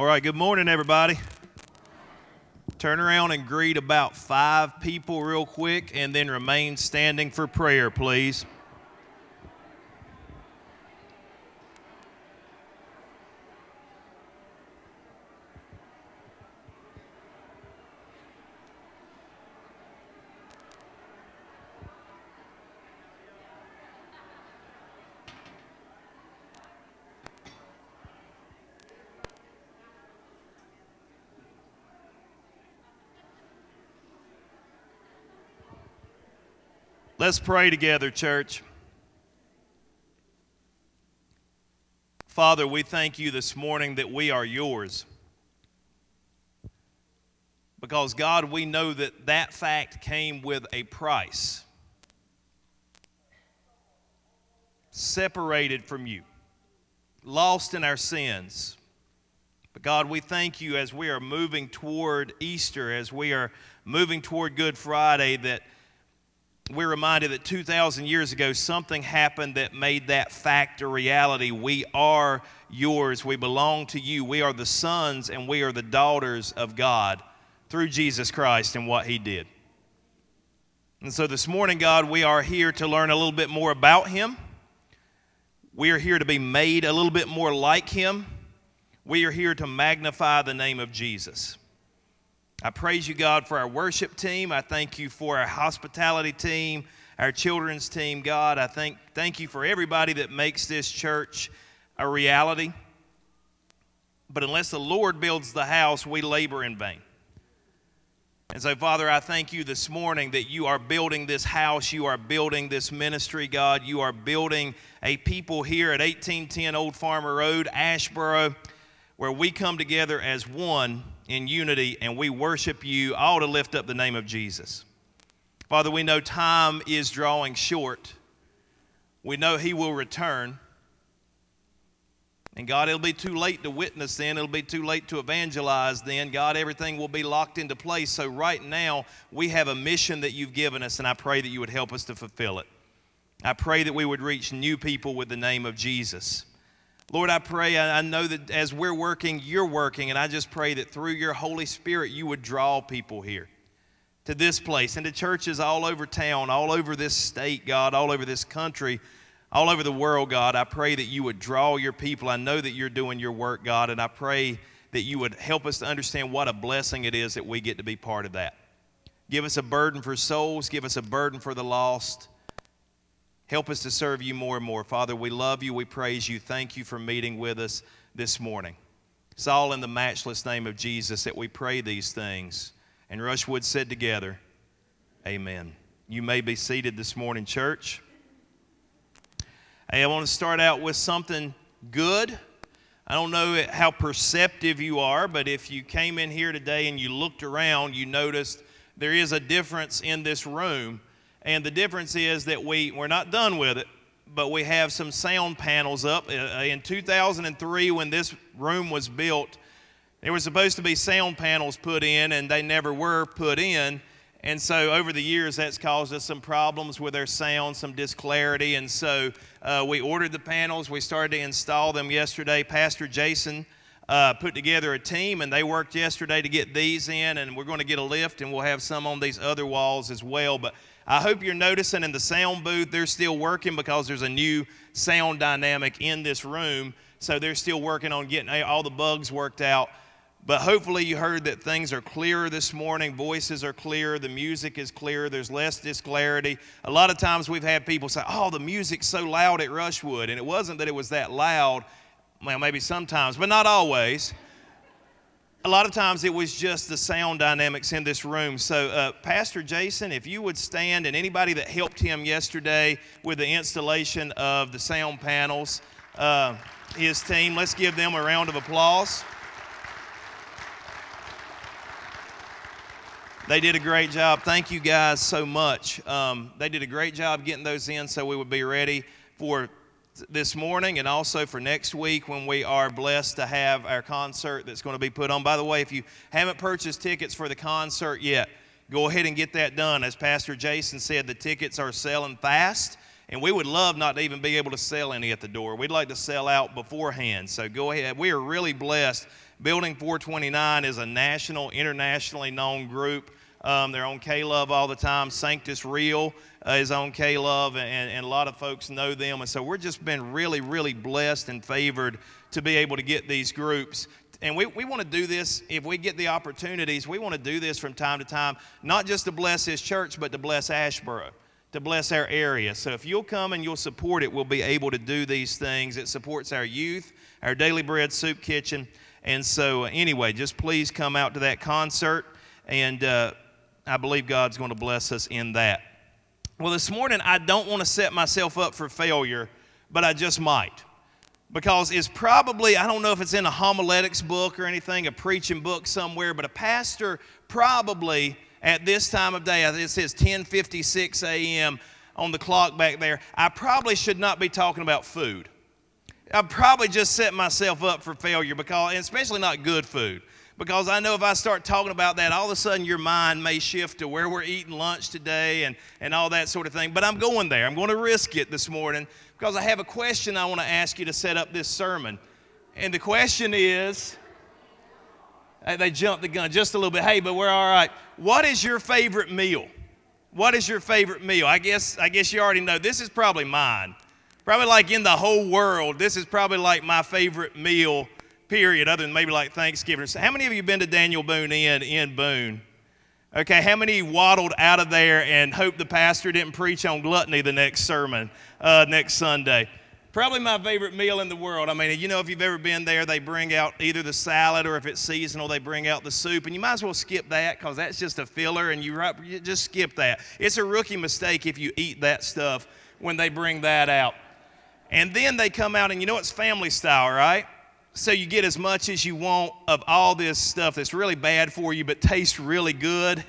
All right, good morning, everybody. Turn around and greet about five people real quick and then remain standing for prayer, please. Let's pray together, church. Father, we thank you this morning that we are yours. Because, God, we know that that fact came with a price. Separated from you, lost in our sins. But, God, we thank you as we are moving toward Easter, as we are moving toward Good Friday, that we're reminded that 2,000 years ago, something happened that made that fact a reality. We are yours. We belong to you. We are the sons and we are the daughters of God through Jesus Christ and what he did. And so this morning, God, we are here to learn a little bit more about him. We are here to be made a little bit more like him. We are here to magnify the name of Jesus. I praise you, God, for our worship team. I thank you for our hospitality team, our children's team. God, I thank, thank you for everybody that makes this church a reality. But unless the Lord builds the house, we labor in vain. And so, Father, I thank you this morning that you are building this house. You are building this ministry, God. You are building a people here at 1810 Old Farmer Road, Asheboro, where we come together as one in unity and we worship you all to lift up the name of Jesus. Father, we know time is drawing short. We know He will return. And God, it'll be too late to witness then. It'll be too late to evangelize then. God, everything will be locked into place. So, right now, we have a mission that you've given us, and I pray that you would help us to fulfill it. I pray that we would reach new people with the name of Jesus. Lord, I pray, I know that as we're working, you're working, and I just pray that through your Holy Spirit, you would draw people here to this place and to churches all over town, all over this state, God, all over this country, all over the world, God. I pray that you would draw your people. I know that you're doing your work, God, and I pray that you would help us to understand what a blessing it is that we get to be part of that. Give us a burden for souls, give us a burden for the lost. Help us to serve you more and more. Father, we love you. We praise you. Thank you for meeting with us this morning. It's all in the matchless name of Jesus that we pray these things. And Rushwood said together, Amen. You may be seated this morning, church. Hey, I want to start out with something good. I don't know how perceptive you are, but if you came in here today and you looked around, you noticed there is a difference in this room and the difference is that we, we're not done with it, but we have some sound panels up. Uh, uh, in 2003, when this room was built, there were supposed to be sound panels put in, and they never were put in. And so over the years, that's caused us some problems with our sound, some disclarity. And so uh, we ordered the panels. We started to install them yesterday. Pastor Jason uh, put together a team, and they worked yesterday to get these in. And we're going to get a lift, and we'll have some on these other walls as well. But I hope you're noticing in the sound booth, they're still working because there's a new sound dynamic in this room. So they're still working on getting all the bugs worked out. But hopefully, you heard that things are clearer this morning. Voices are clearer. The music is clearer. There's less disclarity. A lot of times, we've had people say, Oh, the music's so loud at Rushwood. And it wasn't that it was that loud. Well, maybe sometimes, but not always a lot of times it was just the sound dynamics in this room. So, uh, Pastor Jason, if you would stand, and anybody that helped him yesterday with the installation of the sound panels, uh, his team, let's give them a round of applause. They did a great job. Thank you guys so much. Um, they did a great job getting those in so we would be ready for this morning and also for next week when we are blessed to have our concert that's going to be put on. By the way, if you haven't purchased tickets for the concert yet, go ahead and get that done. As Pastor Jason said, the tickets are selling fast. And we would love not to even be able to sell any at the door. We'd like to sell out beforehand. So go ahead. We are really blessed. Building 429 is a national, internationally known group. Um, they're on K Love all the time. Sanctus Real uh, is on K Love, and, and a lot of folks know them. And so we're just been really, really blessed and favored to be able to get these groups. And we, we want to do this if we get the opportunities we want to do this from time to time not just to bless his church but to bless asheboro to bless our area. So if you'll come and you'll support it we'll be able to do these things. It supports our youth our daily bread soup kitchen. And so anyway just please come out to that concert. And uh, i believe god's going to bless us in that well this morning i don't want to set myself up for failure but i just might because it's probably, I don't know if it's in a homiletics book or anything, a preaching book somewhere, but a pastor probably at this time of day, it says 10:56 a.m. on the clock back there. I probably should not be talking about food. I probably just set myself up for failure because, especially not good food. Because I know if I start talking about that, all of a sudden your mind may shift to where we're eating lunch today and, and all that sort of thing. But I'm going there. I'm going to risk it this morning because I have a question I want to ask you to set up this sermon. And the question is they jumped the gun just a little bit. Hey, but we're all right. What is your favorite meal? What is your favorite meal? I guess I guess you already know. This is probably mine. Probably like in the whole world, this is probably like my favorite meal, period, other than maybe like Thanksgiving. How many of you been to Daniel Boone Inn in Boone? Okay, how many waddled out of there and hoped the pastor didn't preach on gluttony the next sermon, uh, next Sunday? Probably my favorite meal in the world. I mean, you know, if you've ever been there, they bring out either the salad or if it's seasonal, they bring out the soup. And you might as well skip that because that's just a filler and you just skip that. It's a rookie mistake if you eat that stuff when they bring that out. And then they come out and you know it's family style, right? So you get as much as you want of all this stuff that's really bad for you but tastes really good.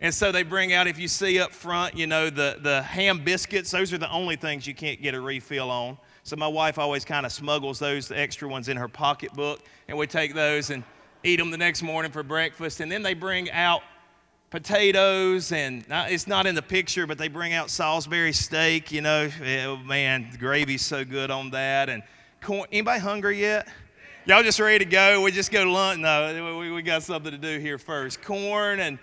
And so they bring out, if you see up front, you know, the, the ham biscuits, those are the only things you can't get a refill on. So my wife always kind of smuggles those the extra ones in her pocketbook, and we take those and eat them the next morning for breakfast. And then they bring out potatoes, and uh, it's not in the picture, but they bring out Salisbury steak. You know, eh, oh, man, the gravy's so good on that. And corn. Anybody hungry yet? Y'all just ready to go? We just go to lunch? No, we, we got something to do here first. Corn and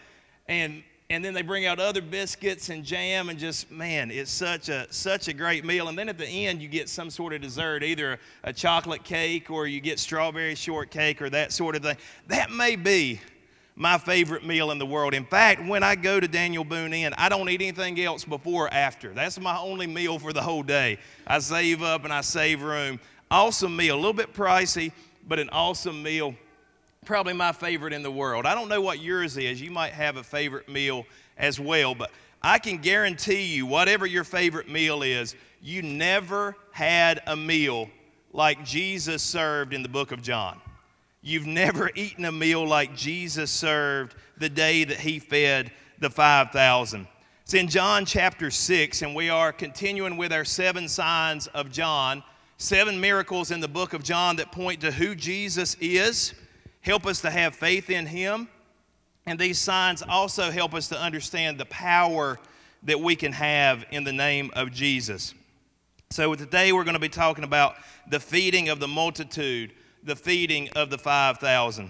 and and then they bring out other biscuits and jam and just man, it's such a such a great meal. And then at the end you get some sort of dessert, either a, chocolate cake or you get strawberry shortcake or that sort of thing. That may be my favorite meal in the world. In fact, when I go to Daniel Boone Inn, I don't eat anything else before or after. That's my only meal for the whole day. I save up and I save room. Awesome meal, a little bit pricey but an awesome meal. Probably my favorite in the world. I don't know what yours is. You might have a favorite meal as well, but I can guarantee you, whatever your favorite meal is, you never had a meal like Jesus served in the book of John. You've never eaten a meal like Jesus served the day that he fed the 5,000. It's in John chapter 6, and we are continuing with our seven signs of John seven miracles in the book of John that point to who Jesus is, help us to have faith in him. And these signs also help us to understand the power that we can have in the name of Jesus. So today we're going to be talking about the feeding of the multitude, the feeding of the 5,000.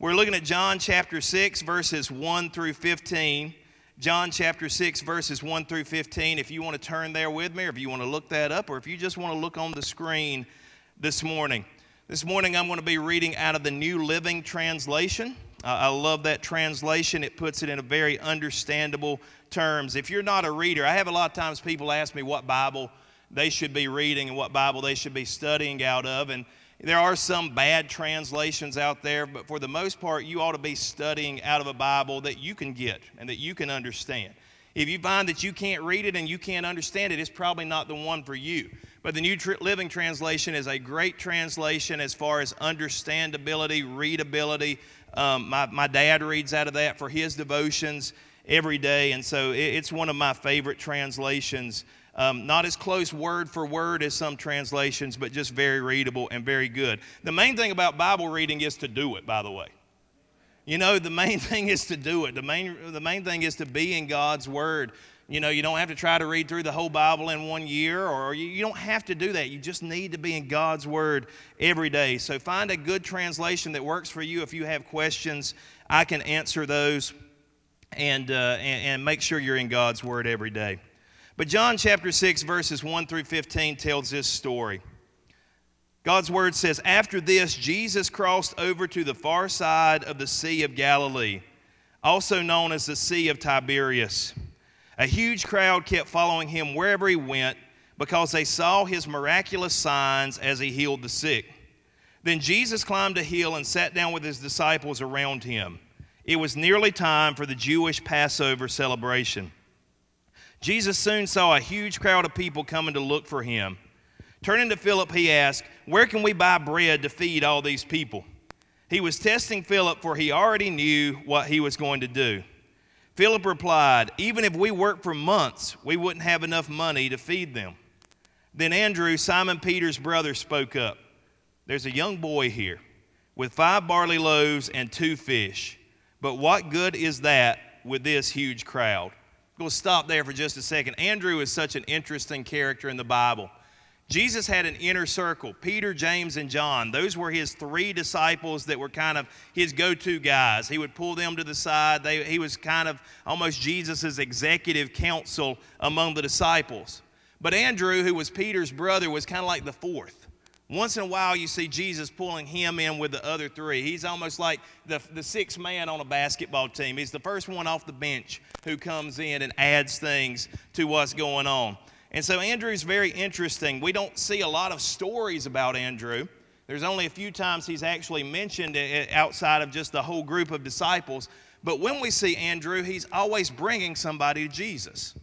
We're looking at John chapter 6, verses 1 through 15. John chapter 6, verses 1 through 15. If you want to turn there with me, or if you want to look that up, or if you just want to look on the screen this morning. This morning, I'm going to be reading out of the New Living Translation. Uh, I love that translation. It puts it in a very understandable terms. If you're not a reader, I have a lot of times people ask me what Bible they should be reading and what Bible they should be studying out of. And there are some bad translations out there, but for the most part, you ought to be studying out of a Bible that you can get and that you can understand. If you find that you can't read it and you can't understand it, it's probably not the one for you. But the New Living Translation is a great translation as far as understandability, readability. Um, my, my dad reads out of that for his devotions every day, and so it, it's one of my favorite translations um, not as close word for word as some translations, but just very readable and very good. The main thing about Bible reading is to do it, by the way. You know, the main thing is to do it. The main, the main thing is to be in God's Word. You know, you don't have to try to read through the whole Bible in one year, or you, you don't have to do that. You just need to be in God's Word every day. So find a good translation that works for you. If you have questions, I can answer those and, uh, and, and make sure you're in God's Word every day. But John chapter 6, verses 1 through 15 tells this story. God's Word says, After this, Jesus crossed over to the far side of the Sea of Galilee, also known as the Sea of Tiberias. A huge crowd kept following him wherever he went because they saw his miraculous signs as he healed the sick. Then Jesus climbed a hill and sat down with his disciples around him. It was nearly time for the Jewish Passover celebration. Jesus soon saw a huge crowd of people coming to look for him. Turning to Philip, he asked, Where can we buy bread to feed all these people? He was testing Philip, for he already knew what he was going to do. Philip replied, Even if we worked for months, we wouldn't have enough money to feed them. Then Andrew, Simon Peter's brother, spoke up. There's a young boy here with five barley loaves and two fish. But what good is that with this huge crowd? We'll stop there for just a second. Andrew is such an interesting character in the Bible. Jesus had an inner circle Peter, James, and John. Those were his three disciples that were kind of his go to guys. He would pull them to the side. They, he was kind of almost Jesus' executive council among the disciples. But Andrew, who was Peter's brother, was kind of like the fourth. Once in a while, you see Jesus pulling him in with the other three. He's almost like the, the sixth man on a basketball team. He's the first one off the bench who comes in and adds things to what's going on. And so Andrew's very interesting. We don't see a lot of stories about Andrew. There's only a few times he's actually mentioned outside of just the whole group of disciples. But when we see Andrew, he's always bringing somebody to Jesus.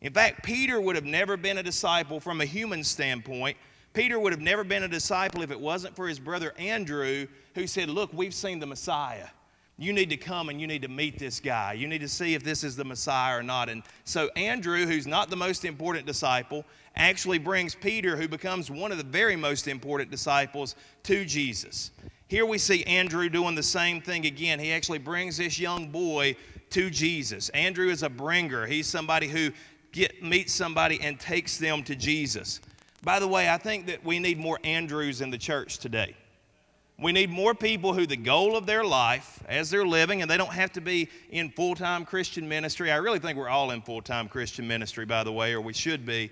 In fact, Peter would have never been a disciple from a human standpoint. Peter would have never been a disciple if it wasn't for his brother Andrew, who said, Look, we've seen the Messiah you need to come and you need to meet this guy. You need to see if this is the Messiah or not. And so, Andrew, who's not the most important disciple, actually brings Peter, who becomes one of the very most important disciples, to Jesus. Here we see Andrew doing the same thing again. He actually brings this young boy to Jesus. Andrew is a bringer, he's somebody who get, meets somebody and takes them to Jesus. By the way, I think that we need more Andrews in the church today. We need more people who the goal of their life as they're living, and they don't have to be in full time Christian ministry. I really think we're all in full time Christian ministry, by the way, or we should be.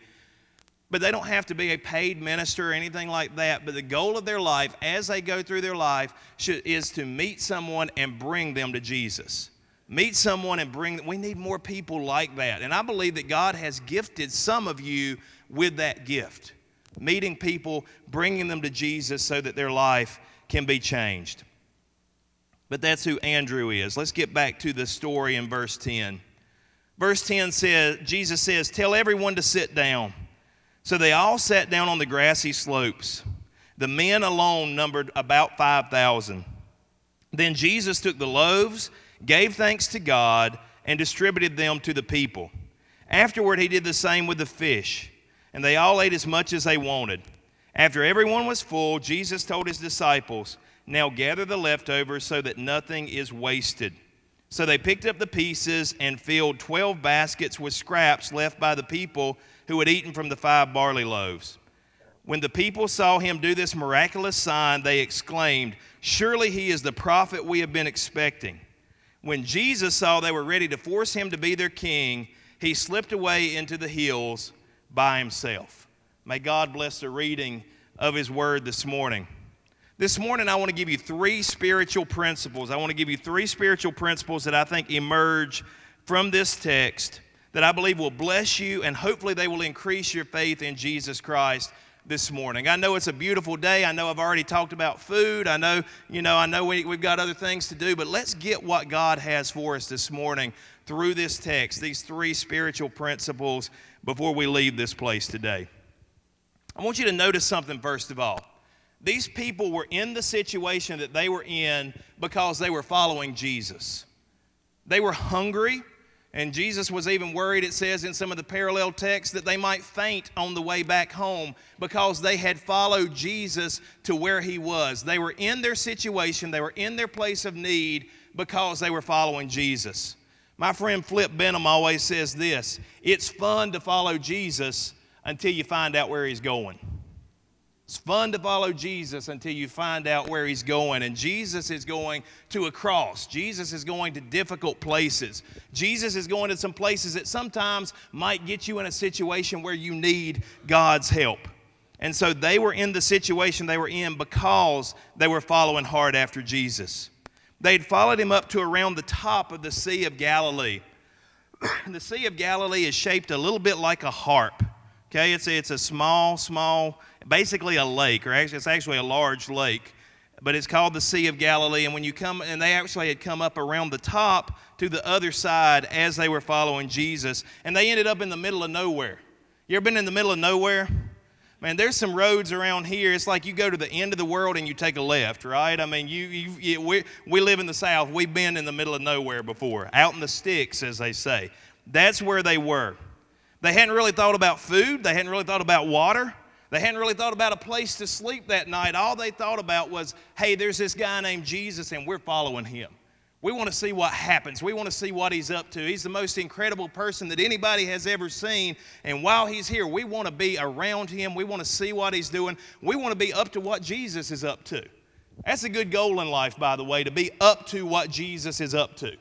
But they don't have to be a paid minister or anything like that. But the goal of their life as they go through their life should, is to meet someone and bring them to Jesus. Meet someone and bring them. We need more people like that. And I believe that God has gifted some of you with that gift meeting people, bringing them to Jesus so that their life can be changed. But that's who Andrew is. Let's get back to the story in verse 10. Verse 10 says, Jesus says, Tell everyone to sit down. So they all sat down on the grassy slopes. The men alone numbered about 5,000. Then Jesus took the loaves, gave thanks to God, and distributed them to the people. Afterward, he did the same with the fish, and they all ate as much as they wanted. After everyone was full, Jesus told his disciples, Now gather the leftovers so that nothing is wasted. So they picked up the pieces and filled 12 baskets with scraps left by the people who had eaten from the five barley loaves. When the people saw him do this miraculous sign, they exclaimed, Surely he is the prophet we have been expecting. When Jesus saw they were ready to force him to be their king, he slipped away into the hills by himself. May God bless the reading of His Word this morning. This morning, I want to give you three spiritual principles. I want to give you three spiritual principles that I think emerge from this text that I believe will bless you and hopefully they will increase your faith in Jesus Christ this morning. I know it's a beautiful day. I know I've already talked about food. I know, you know, I know we, we've got other things to do, but let's get what God has for us this morning through this text, these three spiritual principles before we leave this place today. I want you to notice something first of all. These people were in the situation that they were in because they were following Jesus. They were hungry, and Jesus was even worried, it says in some of the parallel texts, that they might faint on the way back home because they had followed Jesus to where he was. They were in their situation, they were in their place of need because they were following Jesus. My friend Flip Benham always says this it's fun to follow Jesus until you find out where he's going. It's fun to follow Jesus until you find out where he's going. And Jesus is going to a cross. Jesus is going to difficult places. Jesus is going to some places that sometimes might get you in a situation where you need God's help. And so they were in the situation they were in because they were following hard after Jesus. They'd followed him up to around the top of the Sea of Galilee. the Sea of Galilee is shaped a little bit like a harp. Okay, it's a, it's a small, small, basically a lake, or actually, it's actually a large lake, but it's called the Sea of Galilee. And when you come, and they actually had come up around the top to the other side as they were following Jesus, and they ended up in the middle of nowhere. You ever been in the middle of nowhere? Man, there's some roads around here. It's like you go to the end of the world and you take a left, right? I mean, you, you, you we, we live in the South. We've been in the middle of nowhere before, out in the sticks, as they say. That's where they were. They hadn't really thought about food, they hadn't really thought about water. They hadn't really thought about a place to sleep that night. All they thought about was, hey, there's this guy named Jesus, and we're following him. We want to see what happens. We want to see what he's up to. He's the most incredible person that anybody has ever seen. And while he's here, we want to be around him. We want to see what he's doing. We want to be up to what Jesus is up to. That's a good goal in life, by the way, to be up to what Jesus is up to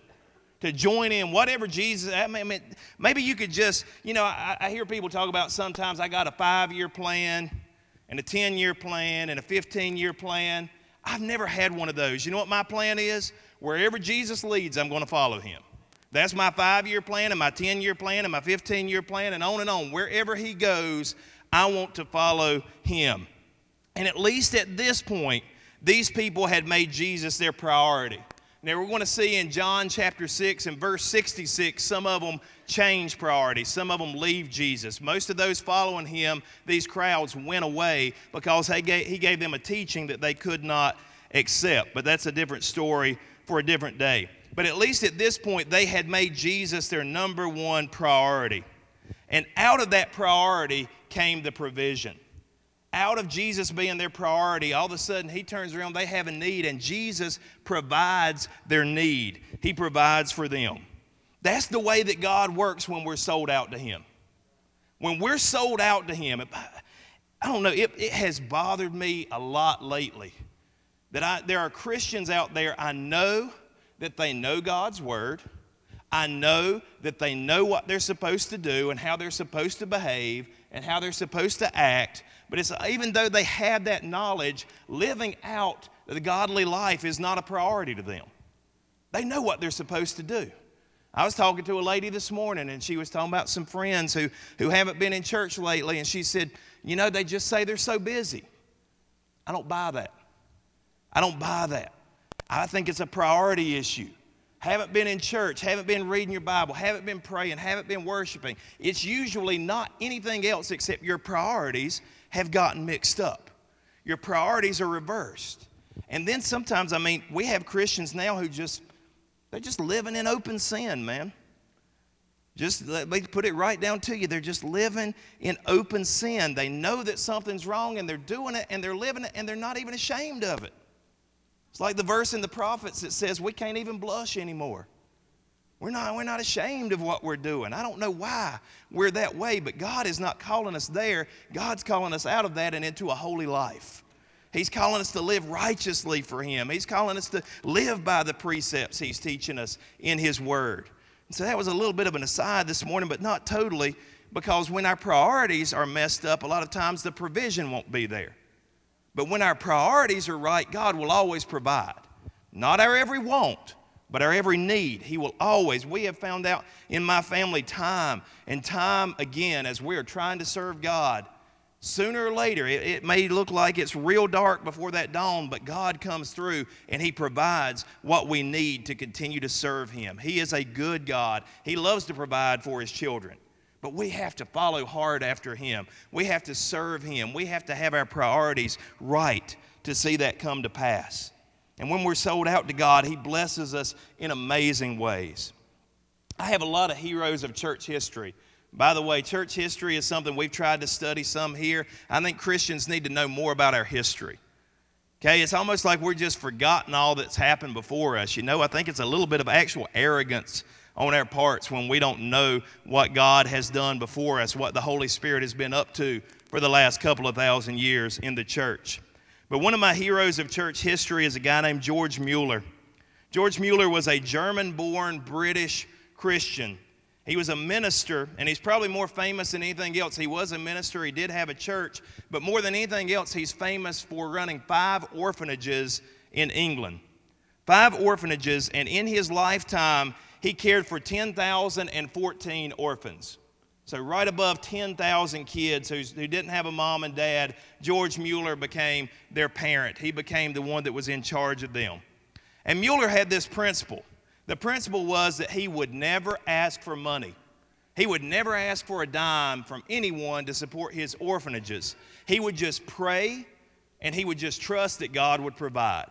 to join in whatever Jesus. I mean, maybe you could just, you know, I, I hear people talk about sometimes I got a five year plan and a 10 year plan and a 15 year plan. I've never had one of those. You know what my plan is? Wherever Jesus leads, I'm going to follow him. That's my five year plan and my 10 year plan and my 15 year plan and on and on. Wherever he goes, I want to follow him. And at least at this point, these people had made Jesus their priority. Now, we're going to see in John chapter 6 and verse 66, some of them change priorities. Some of them leave Jesus. Most of those following him, these crowds went away because he gave, he gave them a teaching that they could not accept. But that's a different story for a different day. But at least at this point, they had made Jesus their number one priority. And out of that priority came the provision out of Jesus being their priority, all of a sudden he turns around, they have a need, and Jesus provides their need. He provides for them. That's the way that God works when we're sold out to Him. When we're sold out to Him, I don't know, it, it has bothered me a lot lately that I, there are Christians out there, I know that they know God's Word. I know that they know what they're supposed to do and how they're supposed to behave and how they're supposed to act, but it's even though they have that knowledge, living out the godly life is not a priority to them. They know what they're supposed to do. I was talking to a lady this morning, and she was talking about some friends who, who haven't been in church lately, and she said, You know, they just say they're so busy. I don't buy that. I don't buy that. I think it's a priority issue haven't been in church, haven't been reading your Bible, haven't been praying, haven't been worshiping, it's usually not anything else except your priorities have gotten mixed up. Your priorities are reversed. And then sometimes, I mean, we have Christians now who just, they're just living in open sin, man. Just let me put it right down to you. They're just living in open sin. They know that something's wrong and they're doing it and they're living it and they're not even ashamed of it. It's like the verse in the prophets that says we can't even blush anymore. We're not, we're not ashamed of what we're doing. I don't know why we're that way, but God is not calling us there. God's calling us out of that and into a holy life. He's calling us to live righteously for Him. He's calling us to live by the precepts He's teaching us in His Word. And so that was a little bit of an aside this morning, but not totally, because when our priorities are messed up, a lot of times the provision won't be there. But when our priorities are right, God will always provide. Not our every want, but our every need. He will always. We have found out in my family time and time again as we are trying to serve God. Sooner or later, it, it, may look like it's real dark before that dawn, but God comes through and He provides what we need to continue to serve Him. He is a good God. He loves to provide for His children. But we have to follow hard after Him. We have to serve Him. We have to have our priorities right to see that come to pass. And when we're sold out to God, He blesses us in amazing ways. I have a lot of heroes of church history. By the way, church history is something we've tried to study some here. I think Christians need to know more about our history. Okay, it's almost like we're just forgotten all that's happened before us. You know, I think it's a little bit of actual arrogance on our parts when we don't know what God has done before us, what the Holy Spirit has been up to for the last couple of thousand years in the church. But one of my heroes of church history is a guy named George Mueller. George Mueller was a German born British Christian. He was a minister, and he's probably more famous than anything else. He was a minister, he did have a church, but more than anything else, he's famous for running five orphanages in England. Five orphanages, and in his lifetime, he cared for 10,014 orphans. So, right above 10,000 kids who didn't have a mom and dad, George Mueller became their parent. He became the one that was in charge of them. And Mueller had this principle the principle was that he would never ask for money. He would never ask for a dime from anyone to support his orphanages. He would just pray and he would just trust that God would provide.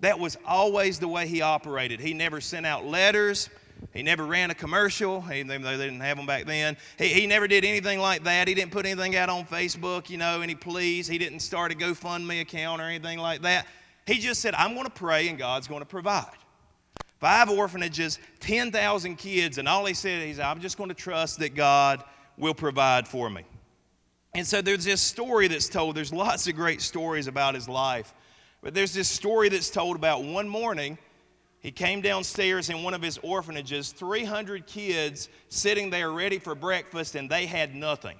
That was always the way he operated. He never sent out letters. He never ran a commercial, even though they didn't have them back then. He, he never did anything like that. He didn't put anything out on Facebook, you know, any pleas. He didn't start a GoFundMe account or anything like that. He just said, I'm going to pray and God's going to provide. Five orphanages, 10,000 kids, and all he said is, I'm just going to trust that God will provide for me. And so there's this story that's told. There's lots of great stories about his life. But there's this story that's told about one morning he came downstairs in one of his orphanages, 300 kids sitting there ready for breakfast, and they had nothing.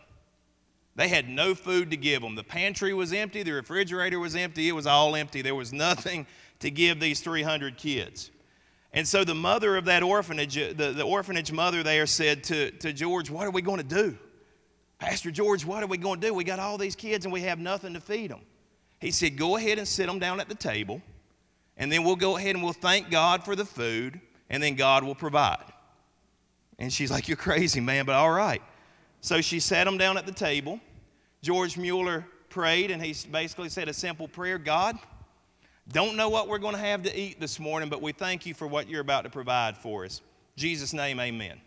They had no food to give them. The pantry was empty, the refrigerator was empty, it was all empty. There was nothing to give these 300 kids. And so the mother of that orphanage, the, the orphanage mother there said to, to George, What are we going to do? Pastor George, what are we going to do? We got all these kids and we have nothing to feed them. He said, Go ahead and sit them down at the table, and then we'll go ahead and we'll thank God for the food, and then God will provide. And she's like, You're crazy, man, but all right. So she sat them down at the table. George Mueller prayed, and he basically said a simple prayer God, don't know what we're going to have to eat this morning, but we thank you for what you're about to provide for us. Jesus' name, amen.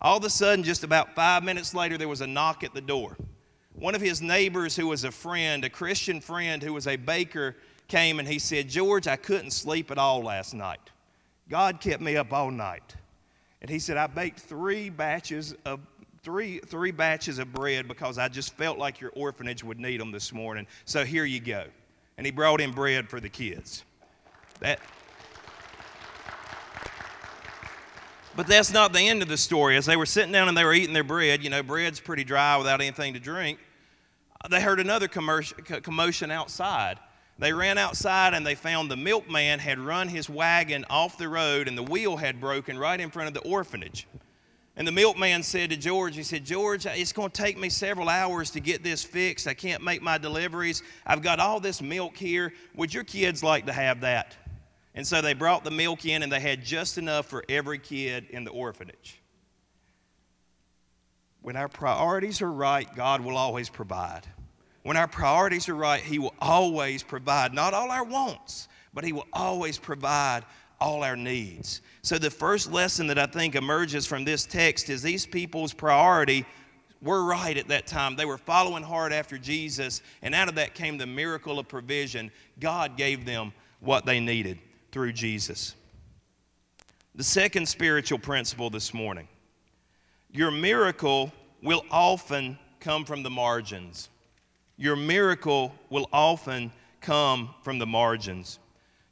All of a sudden, just about five minutes later, there was a knock at the door. One of his neighbors, who was a friend, a Christian friend who was a baker, came and he said, George, I couldn't sleep at all last night. God kept me up all night. And he said, I baked three batches of three, three batches of bread because I just felt like your orphanage would need them this morning. So here you go and he brought in bread for the kids. That, But that's not the end of the story. As they were sitting down and they were eating their bread, you know, bread's pretty dry without anything to drink, they heard another commotion outside. They ran outside and they found the milkman had run his wagon off the road and the wheel had broken right in front of the orphanage. And the milkman said to George, he said, George, it's going to take me several hours to get this fixed. I can't make my deliveries. I've got all this milk here. Would your kids like to have that? And so they brought the milk in, and they had just enough for every kid in the orphanage. When our priorities are right, God will always provide. When our priorities are right, He will always provide. Not all our wants, but He will always provide all our needs. So, the first lesson that I think emerges from this text is these people's priority were right at that time. They were following hard after Jesus, and out of that came the miracle of provision. God gave them what they needed through Jesus. The second spiritual principle this morning your miracle will often come from the margins. Your miracle will often come from the margins.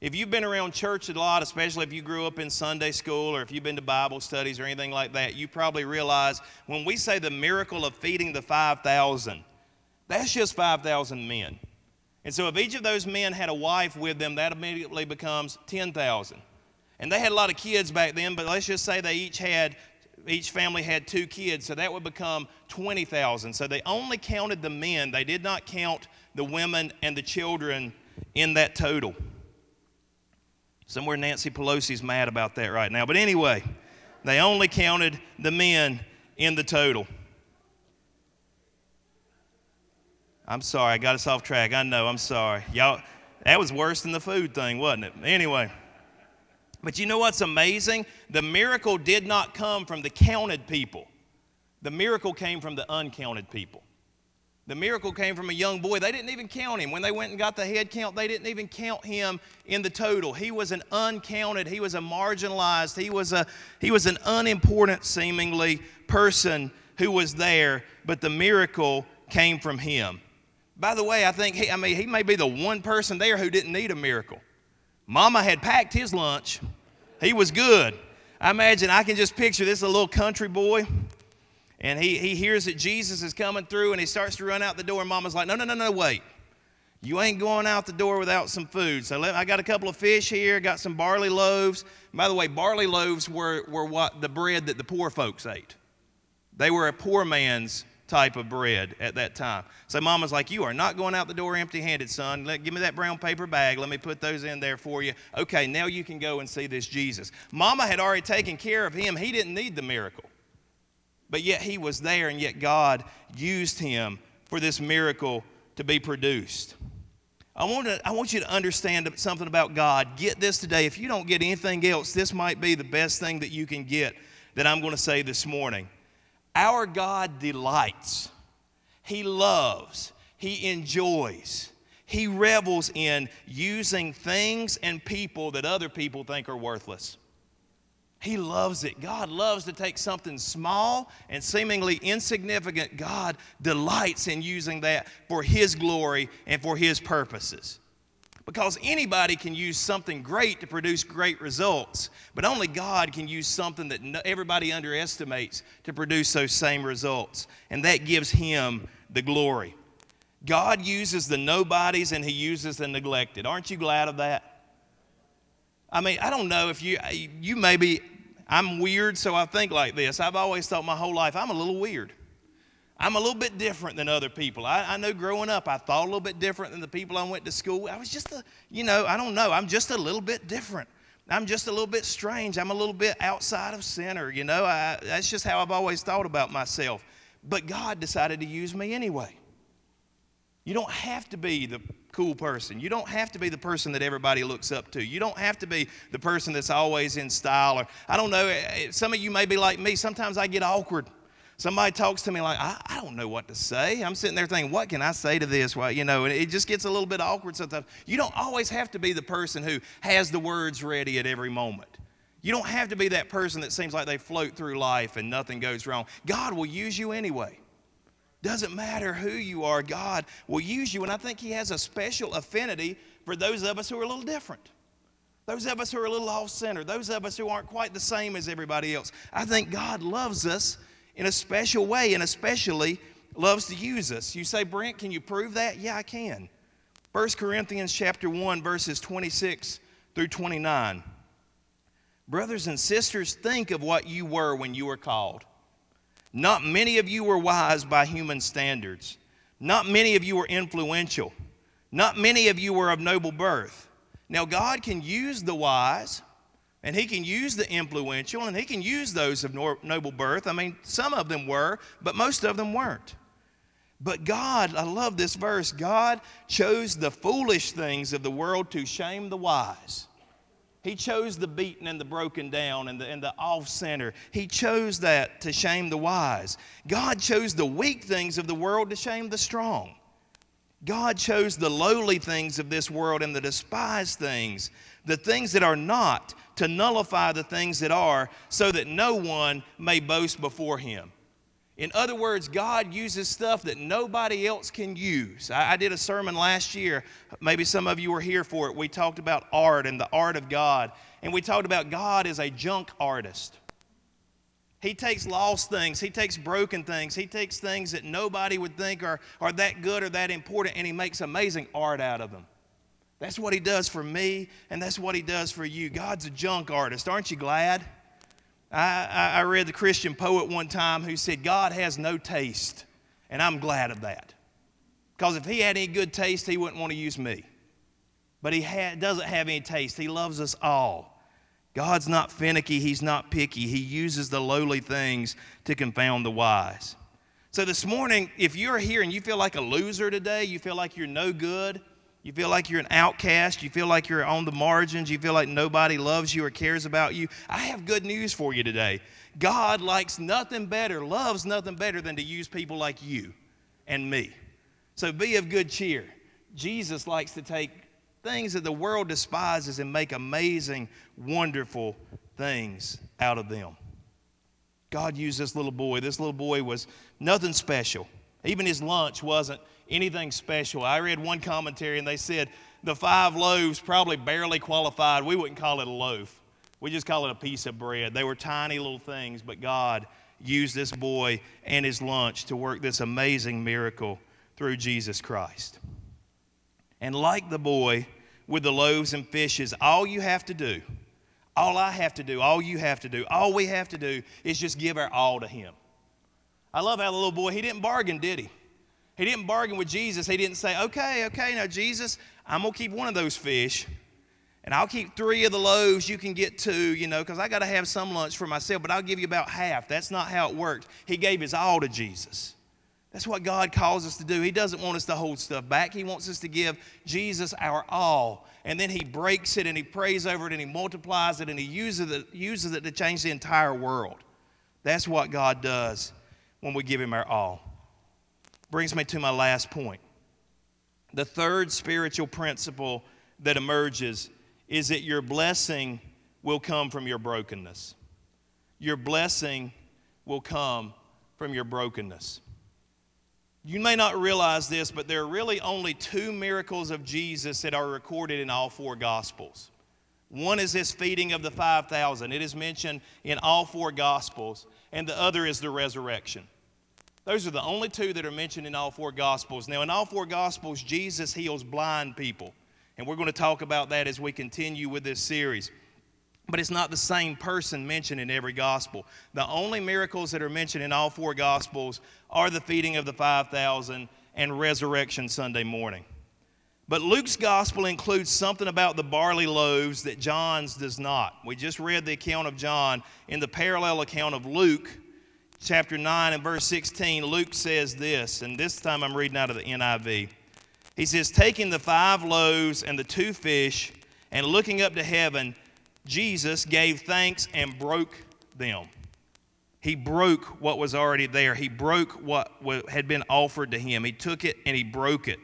If you've been around church a lot, especially if you grew up in Sunday school or if you've been to Bible studies or anything like that, you probably realize when we say the miracle of feeding the 5,000, that's just 5,000 men. And so if each of those men had a wife with them, that immediately becomes 10,000. And they had a lot of kids back then, but let's just say they each had each family had two kids, so that would become 20,000. So they only counted the men. They did not count the women and the children in that total. Somewhere Nancy Pelosi's mad about that right now. But anyway, they only counted the men in the total. I'm sorry, I got us off track. I know, I'm sorry. Y'all, that was worse than the food thing, wasn't it? Anyway. But you know what's amazing? The miracle did not come from the counted people. The miracle came from the uncounted people. The miracle came from a young boy. They didn't even count him. When they went and got the head count, they didn't even count him in the total. He was an uncounted, he was a marginalized, he was, a, he was an unimportant, seemingly, person who was there, but the miracle came from him. By the way, I think he, I mean, he may be the one person there who didn't need a miracle. Mama had packed his lunch, he was good. I imagine I can just picture this a little country boy and he, he hears that Jesus is coming through and he starts to run out the door. And mama's like, No, no, no, no, wait. You ain't going out the door without some food. So let, I got a couple of fish here, got some barley loaves. by the way, barley loaves were, were what the bread that the poor folks ate. They were a poor man's type of bread at that time. So mama's like, You are not going out the door empty handed, son. Let, give me that brown paper bag. Let me put those in there for you. Okay, now you can go and see this Jesus. Mama had already taken care of him. He didn't need the miracle. But yet he was there, and yet God used him for this miracle to be produced. I want, to, I want you to understand something about God. Get this today. If you don't get anything else, this might be the best thing that you can get that I'm going to say this morning. Our God delights, He loves, He enjoys, He revels in using things and people that other people think are worthless. He loves it. God loves to take something small and seemingly insignificant. God delights in using that for His glory and for His purposes. Because anybody can use something great to produce great results, but only God can use something that everybody underestimates to produce those same results. And that gives Him the glory. God uses the nobodies and He uses the neglected. Aren't you glad of that? I mean, I don't know if you, you maybe, I'm weird, so I think like this. I've always thought my whole life I'm a little weird. I'm a little bit different than other people. I, I, know growing up, I thought a little bit different than the people I went to school with. I was just a, you know, I don't know. I'm just a little bit different. I'm just a little bit strange. I'm a little bit outside of center, you know. I, that's just how I've always thought about myself. But God decided to use me anyway. You don't have to be the cool person. You don't have to be the person that everybody looks up to. You don't have to be the person that's always in style. Or I don't know. Eh, eh, some of you may be like me. Sometimes I get awkward. Somebody talks to me like, I, I don't know what to say. I'm sitting there thinking, what can I say to this? Well, you know, and it just gets a little bit awkward sometimes. You don't always have to be the person who has the words ready at every moment. You don't have to be that person that seems like they float through life and nothing goes wrong. God will use you anyway. Doesn't matter who you are, God will use you. And I think He has a special affinity for those of us who are a little different. Those of us who are a little off center, those of us who aren't quite the same as everybody else. I think God loves us in a special way and especially loves to use us. You say, Brent, can you prove that? Yeah, I can. 1 Corinthians chapter 1, verses 26 through 29. Brothers and sisters, think of what you were when you were called. Not many of you were wise by human standards. Not many of you were influential. Not many of you were of noble birth. Now, God can use the wise, and He can use the influential, and He can use those of noble birth. I mean, some of them were, but most of them weren't. But God, I love this verse God chose the foolish things of the world to shame the wise. He chose the beaten and the broken down and the, and the off center. He chose that to shame the wise. God chose the weak things of the world to shame the strong. God chose the lowly things of this world and the despised things, the things that are not, to nullify the things that are, so that no one may boast before him. In other words, God uses stuff that nobody else can use. I, I, did a sermon last year. Maybe some of you were here for it. We talked about art and the art of God. And we talked about God as a junk artist. He takes lost things, He takes broken things, He takes things that nobody would think are, are that good or that important, and He makes amazing art out of them. That's what He does for me, and that's what He does for you. God's a junk artist. Aren't you glad? I, I read the Christian poet one time who said, God has no taste, and I'm glad of that. Because if he had any good taste, he wouldn't want to use me. But he ha- doesn't have any taste. He loves us all. God's not finicky, he's not picky. He uses the lowly things to confound the wise. So this morning, if you're here and you feel like a loser today, you feel like you're no good, you feel like you're an outcast. You feel like you're on the margins. You feel like nobody loves you or cares about you. I have good news for you today. God likes nothing better, loves nothing better than to use people like you and me. So be of good cheer. Jesus likes to take things that the world despises and make amazing, wonderful things out of them. God used this little boy. This little boy was nothing special. Even his lunch wasn't anything special. I read one commentary and they said the five loaves probably barely qualified. We wouldn't call it a loaf, we just call it a piece of bread. They were tiny little things, but God used this boy and his lunch to work this amazing miracle through Jesus Christ. And like the boy with the loaves and fishes, all you have to do, all I have to do, all you have to do, all we have to do is just give our all to Him. I love how the little boy, he didn't bargain, did he? He didn't bargain with Jesus. He didn't say, okay, okay, now Jesus, I'm going to keep one of those fish and I'll keep three of the loaves. You can get two, you know, because I got to have some lunch for myself, but I'll give you about half. That's not how it worked. He gave his all to Jesus. That's what God calls us to do. He doesn't want us to hold stuff back. He wants us to give Jesus our all. And then He breaks it and He prays over it and He multiplies it and He uses it, uses it to change the entire world. That's what God does when we give Him our all. Brings me to my last point. The third spiritual principle that emerges is that your blessing will come from your brokenness. Your blessing will come from your brokenness. You may not realize this, but there are really only two miracles of Jesus that are recorded in all four Gospels. One is this feeding of the 5,000, it is mentioned in all four Gospels, and the other is the resurrection. Those are the only two that are mentioned in all four Gospels. Now, in all four Gospels, Jesus heals blind people, and we're going to talk about that as we continue with this series but it's not the same person mentioned in every gospel. The only miracles that are mentioned in all four gospels are the feeding of the 5,000 and resurrection Sunday morning. But Luke's gospel includes something about the barley loaves that John's does not. We just read the account of John. In the parallel account of Luke, chapter 9 and verse 16, Luke says this, and this time I'm reading out of the NIV. He says, Taking the five loaves and the two fish, and looking up to heaven, Jesus gave thanks and broke them. He broke what was already there. He broke what had been offered to him. He took it and he broke it.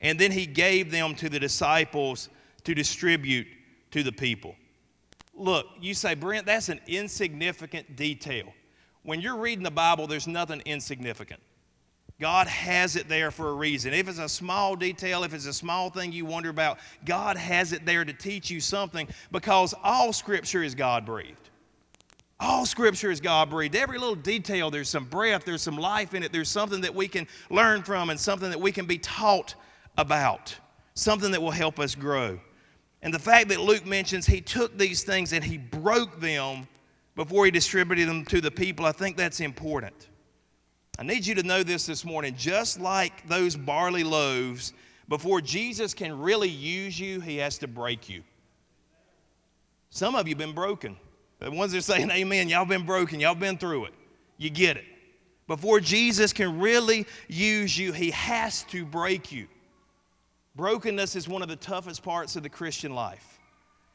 And then he gave them to the disciples to distribute to the people. Look, you say, Brent, that's an insignificant detail. When you're reading the Bible, there's nothing insignificant. God has it there for a reason. If it's a small detail, if it's a small thing you wonder about, God has it there to teach you something because all Scripture is God breathed. All Scripture is God breathed. Every little detail, there's some breath, there's some life in it, there's something that we can learn from and something that we can be taught about, something that will help us grow. And the fact that Luke mentions he took these things and he broke them before he distributed them to the people, I think that's important. I need you to know this this morning. Just like those barley loaves, before Jesus can really use you, he has to break you. Some of you have been broken. The ones that are saying amen, y'all been broken, y'all been through it. You get it. Before Jesus can really use you, he has to break you. Brokenness is one of the toughest parts of the Christian life.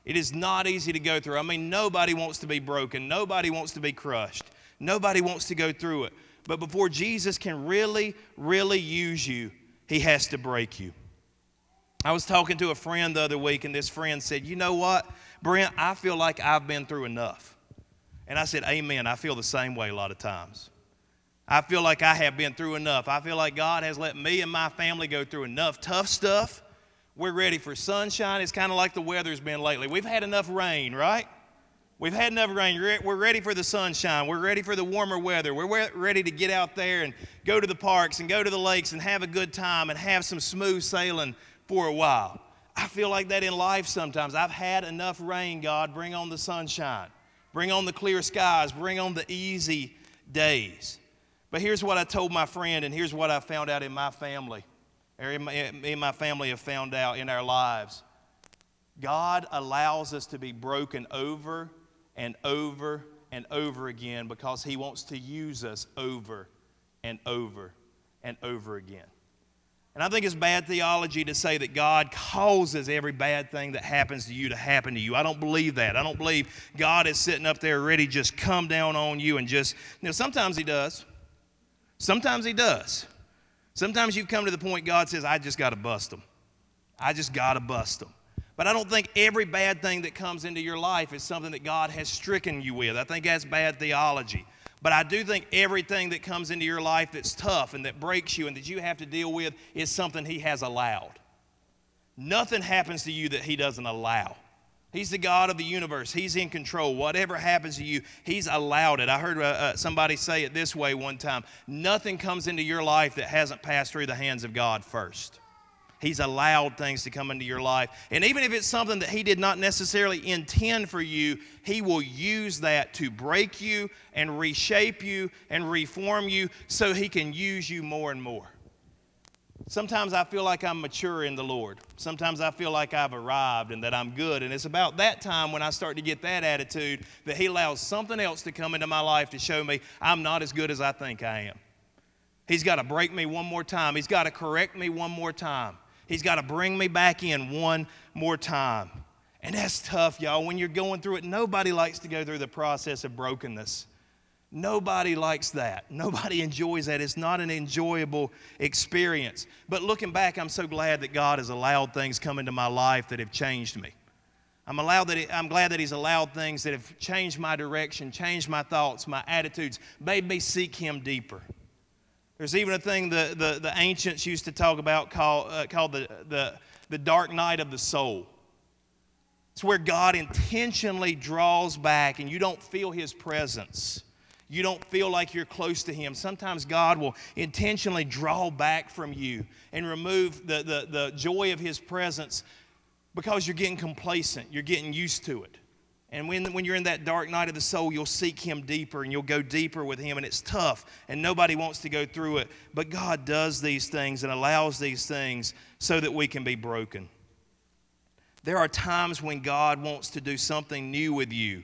It is not easy to go through. I mean, nobody wants to be broken, nobody wants to be crushed, nobody wants to go through it. But before Jesus can really, really use you, he has to break you. I was talking to a friend the other week, and this friend said, You know what, Brent, I feel like I've been through enough. And I said, Amen. I feel the same way a lot of times. I feel like I have been through enough. I feel like God has let me and my family go through enough tough stuff. We're ready for sunshine. It's kind of like the weather's been lately. We've had enough rain, right? We've had enough rain. We're ready for the sunshine. We're ready for the warmer weather. We're ready to get out there and go to the parks and go to the lakes and have a good time and have some smooth sailing for a while. I feel like that in life sometimes. I've had enough rain, God. Bring on the sunshine. Bring on the clear skies. Bring on the easy days. But here's what I told my friend, and here's what I found out in my family. Me and my family have found out in our lives. God allows us to be broken over and over and over again because He wants to use us over and over and over again. And I think it's bad theology to say that God causes every bad thing that happens to you to happen to you. I don't believe that. I don't believe God is sitting up there ready just come down on you and just, you know, sometimes He does. Sometimes He does. Sometimes you come to the point God says, I just got to bust them. I just got to bust them. But I don't think every bad thing that comes into your life is something that God has stricken you with. I think that's bad theology. But I do think everything that comes into your life that's tough and that breaks you and that you have to deal with is something He has allowed. Nothing happens to you that He doesn't allow. He's the God of the universe. He's in control. Whatever happens to you, He's allowed it. I heard uh, uh, somebody say it this way one time Nothing comes into your life that hasn't passed through the hands of God first. He's allowed things to come into your life. And even if it's something that He did not necessarily intend for you, He will use that to break you and reshape you and reform you so He can use you more and more. Sometimes I feel like I'm mature in the Lord. Sometimes I feel like I've arrived and that I'm good. And it's about that time when I start to get that attitude that He allows something else to come into my life to show me I'm not as good as I think I am. He's got to break me one more time, He's got to correct me one more time. He's got to bring me back in one more time. And that's tough, y'all. When you're going through it, nobody likes to go through the process of brokenness. Nobody likes that. Nobody enjoys that. It's not an enjoyable experience. But looking back, I'm so glad that God has allowed things come into my life that have changed me. I'm, allowed that I'm glad that He's allowed things that have changed my direction, changed my thoughts, my attitudes, made me seek Him deeper. There's even a thing the, the, the ancients used to talk about called, uh, called the, the, the dark night of the soul. It's where God intentionally draws back and you don't feel His presence. You don't feel like you're close to Him. Sometimes God will intentionally draw back from you and remove the, the, the joy of His presence because you're getting complacent, you're getting used to it. And when, when you're in that dark night of the soul, you'll seek Him deeper and you'll go deeper with Him. And it's tough, and nobody wants to go through it. But God does these things and allows these things so that we can be broken. There are times when God wants to do something new with you,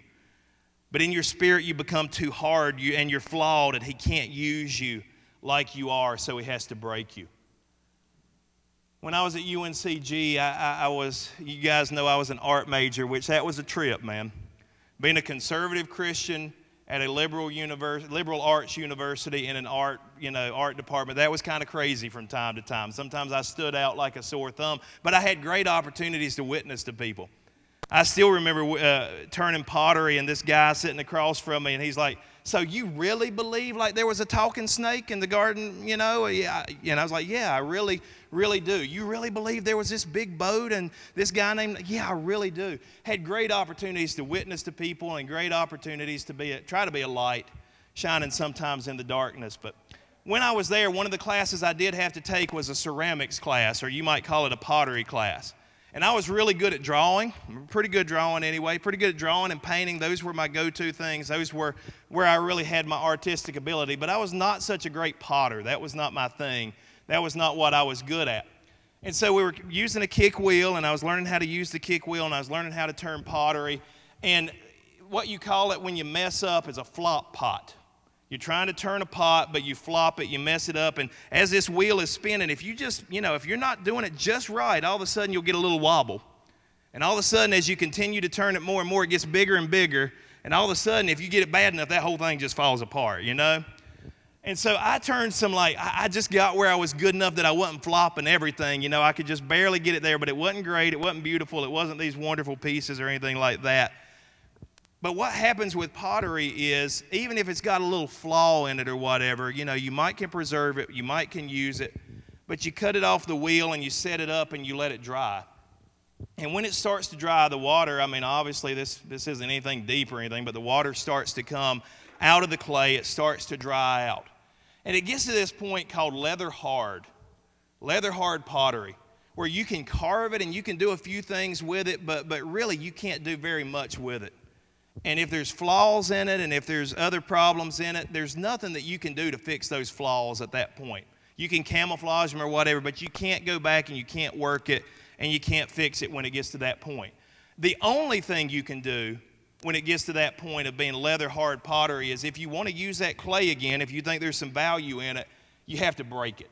but in your spirit, you become too hard and you're flawed, and He can't use you like you are, so He has to break you. When I was at UNCG, I, I, I, was, you guys know I was an art major, which that was a trip, man. Being a conservative Christian at a liberal university, liberal arts university in an art, you know, art department, that was kind of crazy from time to time. Sometimes I stood out like a sore thumb, but I had great opportunities to witness to people. I still remember uh, turning pottery and this guy sitting across from me, and he's like, so you really believe like there was a talking snake in the garden, you know? Yeah. And I was like, yeah, I really, really do. You really believe there was this big boat and this guy named, yeah, I really do. Had great opportunities to witness to people and great opportunities to be, a, try to be a light, shining sometimes in the darkness. But when I was there, one of the classes I did have to take was a ceramics class, or you might call it a pottery class. And I was really good at drawing. Pretty good drawing anyway. Pretty good at drawing and painting. Those were my go to things. Those were where I really had my artistic ability. But I was not such a great potter. That was not my thing. That was not what I was good at. And so we were using a kick wheel, and I was learning how to use the kick wheel, and I was learning how to turn pottery. And what you call it when you mess up is a flop pot. You're trying to turn a pot, but you flop it, you mess it up. And as this wheel is spinning, if you just, you know, if you're not doing it just right, all of a sudden you'll get a little wobble. And all of a sudden, as you continue to turn it more and more, it gets bigger and bigger. And all of a sudden, if you get it bad enough, that whole thing just falls apart, you know? And so I turned some like, I just got where I was good enough that I wasn't flopping everything. You know, I could just barely get it there, but it wasn't great. It wasn't beautiful. It wasn't these wonderful pieces or anything like that. But what happens with pottery is, even if it's got a little flaw in it or whatever, you know, you might can preserve it, you might can use it, but you cut it off the wheel and you set it up and you let it dry. And when it starts to dry, the water, I mean, obviously this, this isn't anything deep or anything, but the water starts to come out of the clay, it starts to dry out. And it gets to this point called leather hard, leather hard pottery, where you can carve it and you can do a few things with it, but, but really you can't do very much with it. And if there's flaws in it and if there's other problems in it, there's nothing that you can do to fix those flaws at that point. You can camouflage them or whatever, but you can't go back and you can't work it and you can't fix it when it gets to that point. The only thing you can do when it gets to that point of being leather hard pottery is if you want to use that clay again, if you think there's some value in it, you have to break it.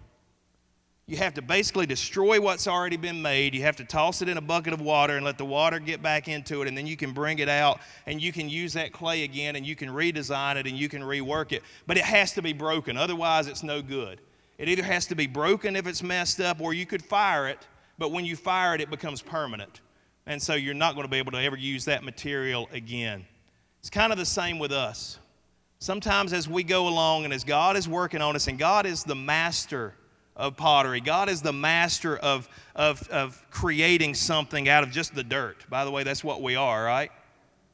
You have to basically destroy what's already been made. You have to toss it in a bucket of water and let the water get back into it, and then you can bring it out and you can use that clay again and you can redesign it and you can rework it. But it has to be broken, otherwise, it's no good. It either has to be broken if it's messed up, or you could fire it, but when you fire it, it becomes permanent. And so you're not going to be able to ever use that material again. It's kind of the same with us. Sometimes as we go along and as God is working on us, and God is the master of pottery, God is the master of, of, of creating something out of just the dirt. By the way, that's what we are, right?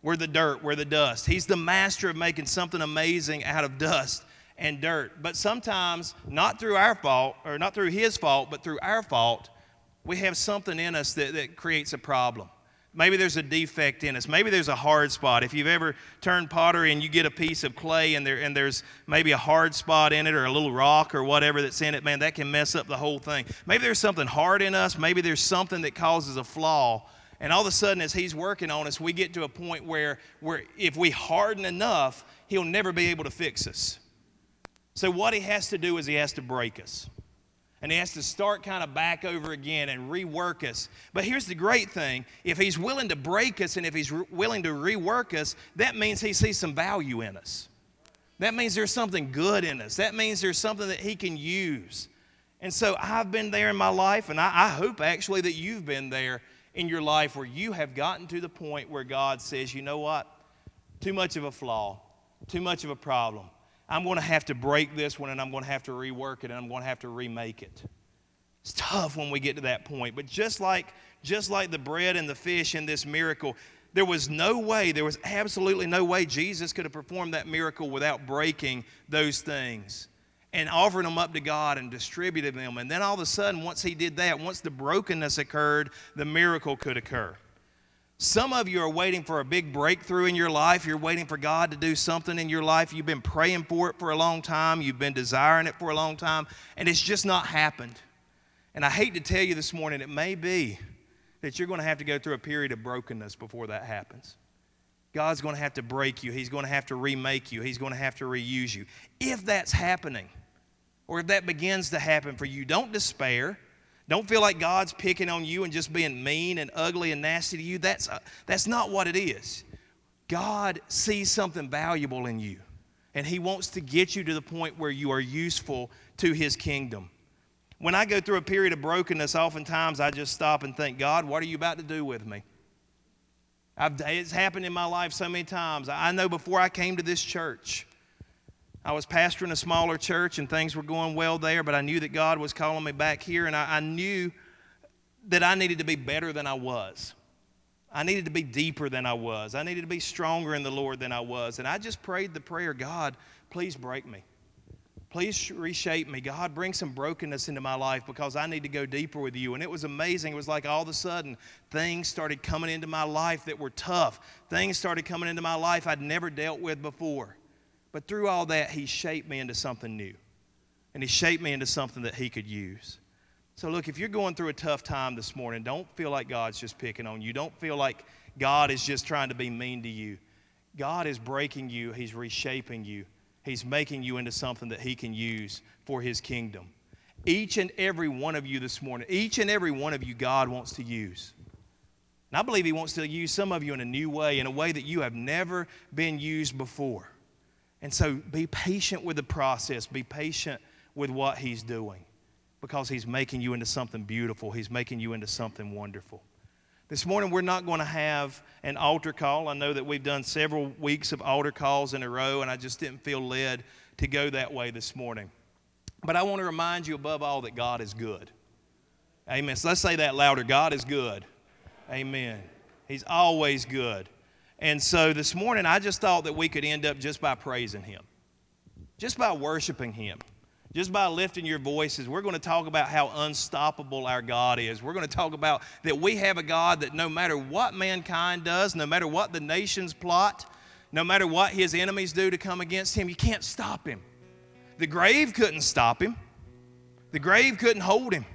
We're the dirt, we're the dust. He's the master of making something amazing out of dust and dirt. But sometimes, not through our fault, or not through his fault, but through our fault, we have something in us that, that creates a problem. Maybe there's a defect in us. Maybe there's a hard spot. If you've ever turned pottery and you get a piece of clay and, there, and there's maybe a hard spot in it or a little rock or whatever that's in it, man, that can mess up the whole thing. Maybe there's something hard in us. Maybe there's something that causes a flaw. And all of a sudden, as He's working on us, we get to a point where, where if we harden enough, He'll never be able to fix us. So, what He has to do is He has to break us and he has to start kind of back over again and rework us. But here's the great thing if he's willing to break us and if he's re- willing to rework us, that means he sees some value in us. That means there's something good in us. That means there's something that he can use. And so I've been there in my life, and I, I hope actually that you've been there in your life where you have gotten to the point where God says, you know what? Too much of a flaw, too much of a problem. I'm going to have to break this one and I'm going to have to rework it and I'm going to have to remake it. It's tough when we get to that point. But just like, just like the bread and the fish in this miracle, there was no way, there was absolutely no way Jesus could have performed that miracle without breaking those things and offering them up to God and distributing them. And then all of a sudden, once he did that, once the brokenness occurred, the miracle could occur. Some of you are waiting for a big breakthrough in your life. You're waiting for God to do something in your life. You've been praying for it for a long time. You've been desiring it for a long time, and it's just not happened. And I hate to tell you this morning, it may be that you're going to have to go through a period of brokenness before that happens. God's going to have to break you. He's going to have to remake you. He's going to have to reuse you. If that's happening, or if that begins to happen for you, don't despair. Don't feel like God's picking on you and just being mean and ugly and nasty to you. That's, uh, that's not what it is. God sees something valuable in you, and He wants to get you to the point where you are useful to His kingdom. When I go through a period of brokenness, oftentimes I just stop and think, God, what are you about to do with me? I've, it's happened in my life so many times. I know before I came to this church, I was pastoring a smaller church and things were going well there, but I knew that God was calling me back here, and I, I knew that I needed to be better than I was. I needed to be deeper than I was. I needed to be stronger in the Lord than I was. And I just prayed the prayer God, please break me. Please reshape me. God, bring some brokenness into my life because I need to go deeper with you. And it was amazing. It was like all of a sudden things started coming into my life that were tough. Things started coming into my life I'd never dealt with before. But through all that, He shaped me into something new. And He shaped me into something that He could use. So, look, if you're going through a tough time this morning, don't feel like God's just picking on you. Don't feel like God is just trying to be mean to you. God is breaking you, He's reshaping you, He's making you into something that He can use for His kingdom. Each and every one of you this morning, each and every one of you, God wants to use. And I believe He wants to use some of you in a new way, in a way that you have never been used before. And so be patient with the process, be patient with what He's doing because He's making you into something beautiful, He's making you into something wonderful. This morning, we're not going to have an altar call. I know that we've done several weeks of altar calls in a row, and I just didn't feel led to go that way this morning. But I want to remind you above all that God is good. Amen. So let's say that louder God is good. Amen. He's always good. And so this morning, I just thought that we could end up just by praising Him, just by worshiping Him, just by lifting your voices. We're going to talk about how unstoppable our God is. We're going to talk about that we have a God that no matter what mankind does, no matter what the nations plot, no matter what his enemies do to come against him, you can't stop him. The grave couldn't stop him, the grave couldn't hold him.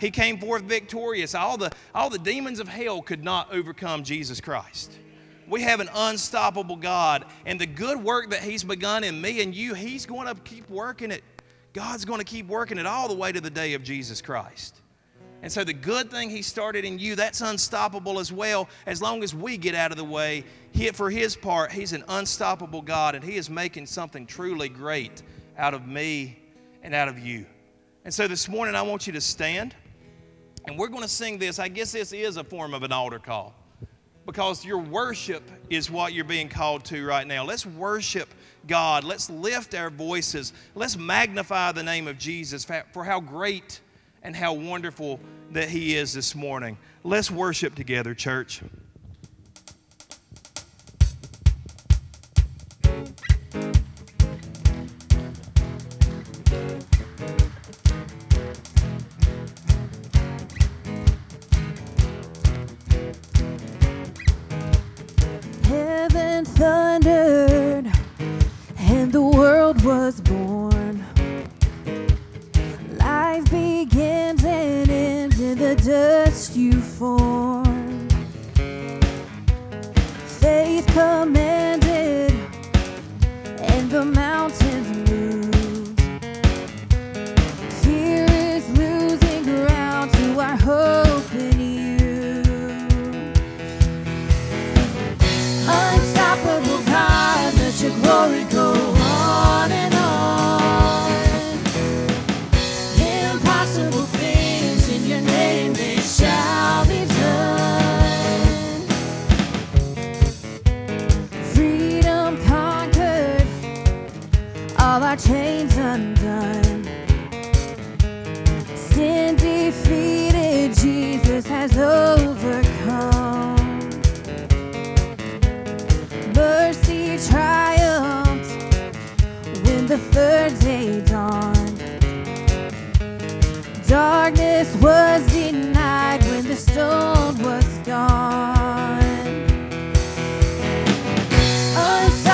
He came forth victorious. All the, all the demons of hell could not overcome Jesus Christ. We have an unstoppable God. And the good work that He's begun in me and you, He's going to keep working it. God's going to keep working it all the way to the day of Jesus Christ. And so the good thing He started in you, that's unstoppable as well, as long as we get out of the way. He, for His part, He's an unstoppable God, and He is making something truly great out of me and out of you. And so this morning, I want you to stand and we're going to sing this. I guess this is a form of an altar call because your worship is what you're being called to right now. Let's worship God. Let's lift our voices. Let's magnify the name of Jesus for how great and how wonderful that He is this morning. Let's worship together, church.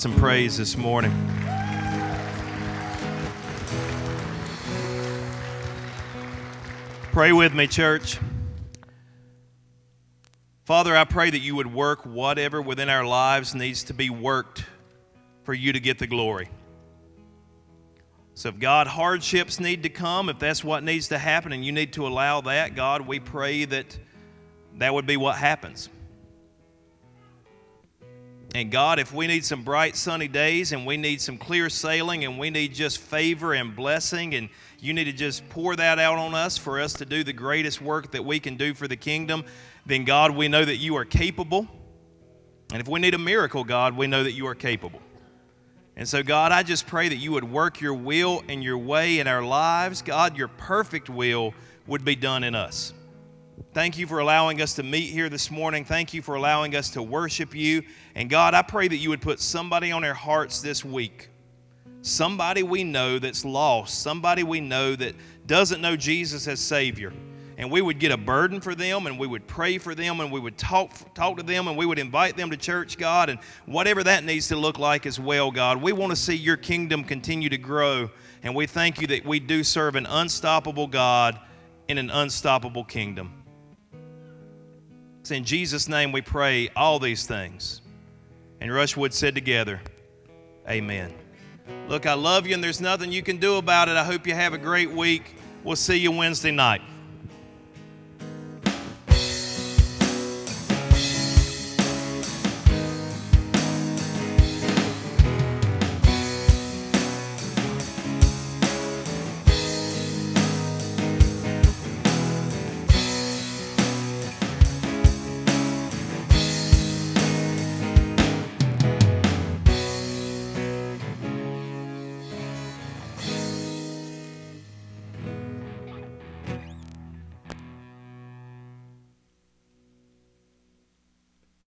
Some praise this morning. Pray with me, church. Father, I pray that you would work whatever within our lives needs to be worked for you to get the glory. So, if God, hardships need to come, if that's what needs to happen and you need to allow that, God, we pray that that would be what happens. And God, if we need some bright sunny days and we need some clear sailing and we need just favor and blessing and you need to just pour that out on us for us to do the greatest work that we can do for the kingdom, then God, we know that you are capable. And if we need a miracle, God, we know that you are capable. And so, God, I just pray that you would work your will and your way in our lives. God, your perfect will would be done in us. Thank you for allowing us to meet here this morning. Thank you for allowing us to worship you. And God, I pray that you would put somebody on our hearts this week. Somebody we know that's lost, somebody we know that doesn't know Jesus as Savior and we would get a burden for them and we would pray for them and we would talk talk to them and we would invite them to church God and whatever that needs to look like as well God we want to see your kingdom continue to grow and we thank you that we do serve an unstoppable God in an unstoppable kingdom it's in Jesus name we pray all these things and Rushwood said together amen Look, I love you, and there's nothing you can do about it. I hope you have a great week. We'll see you Wednesday night.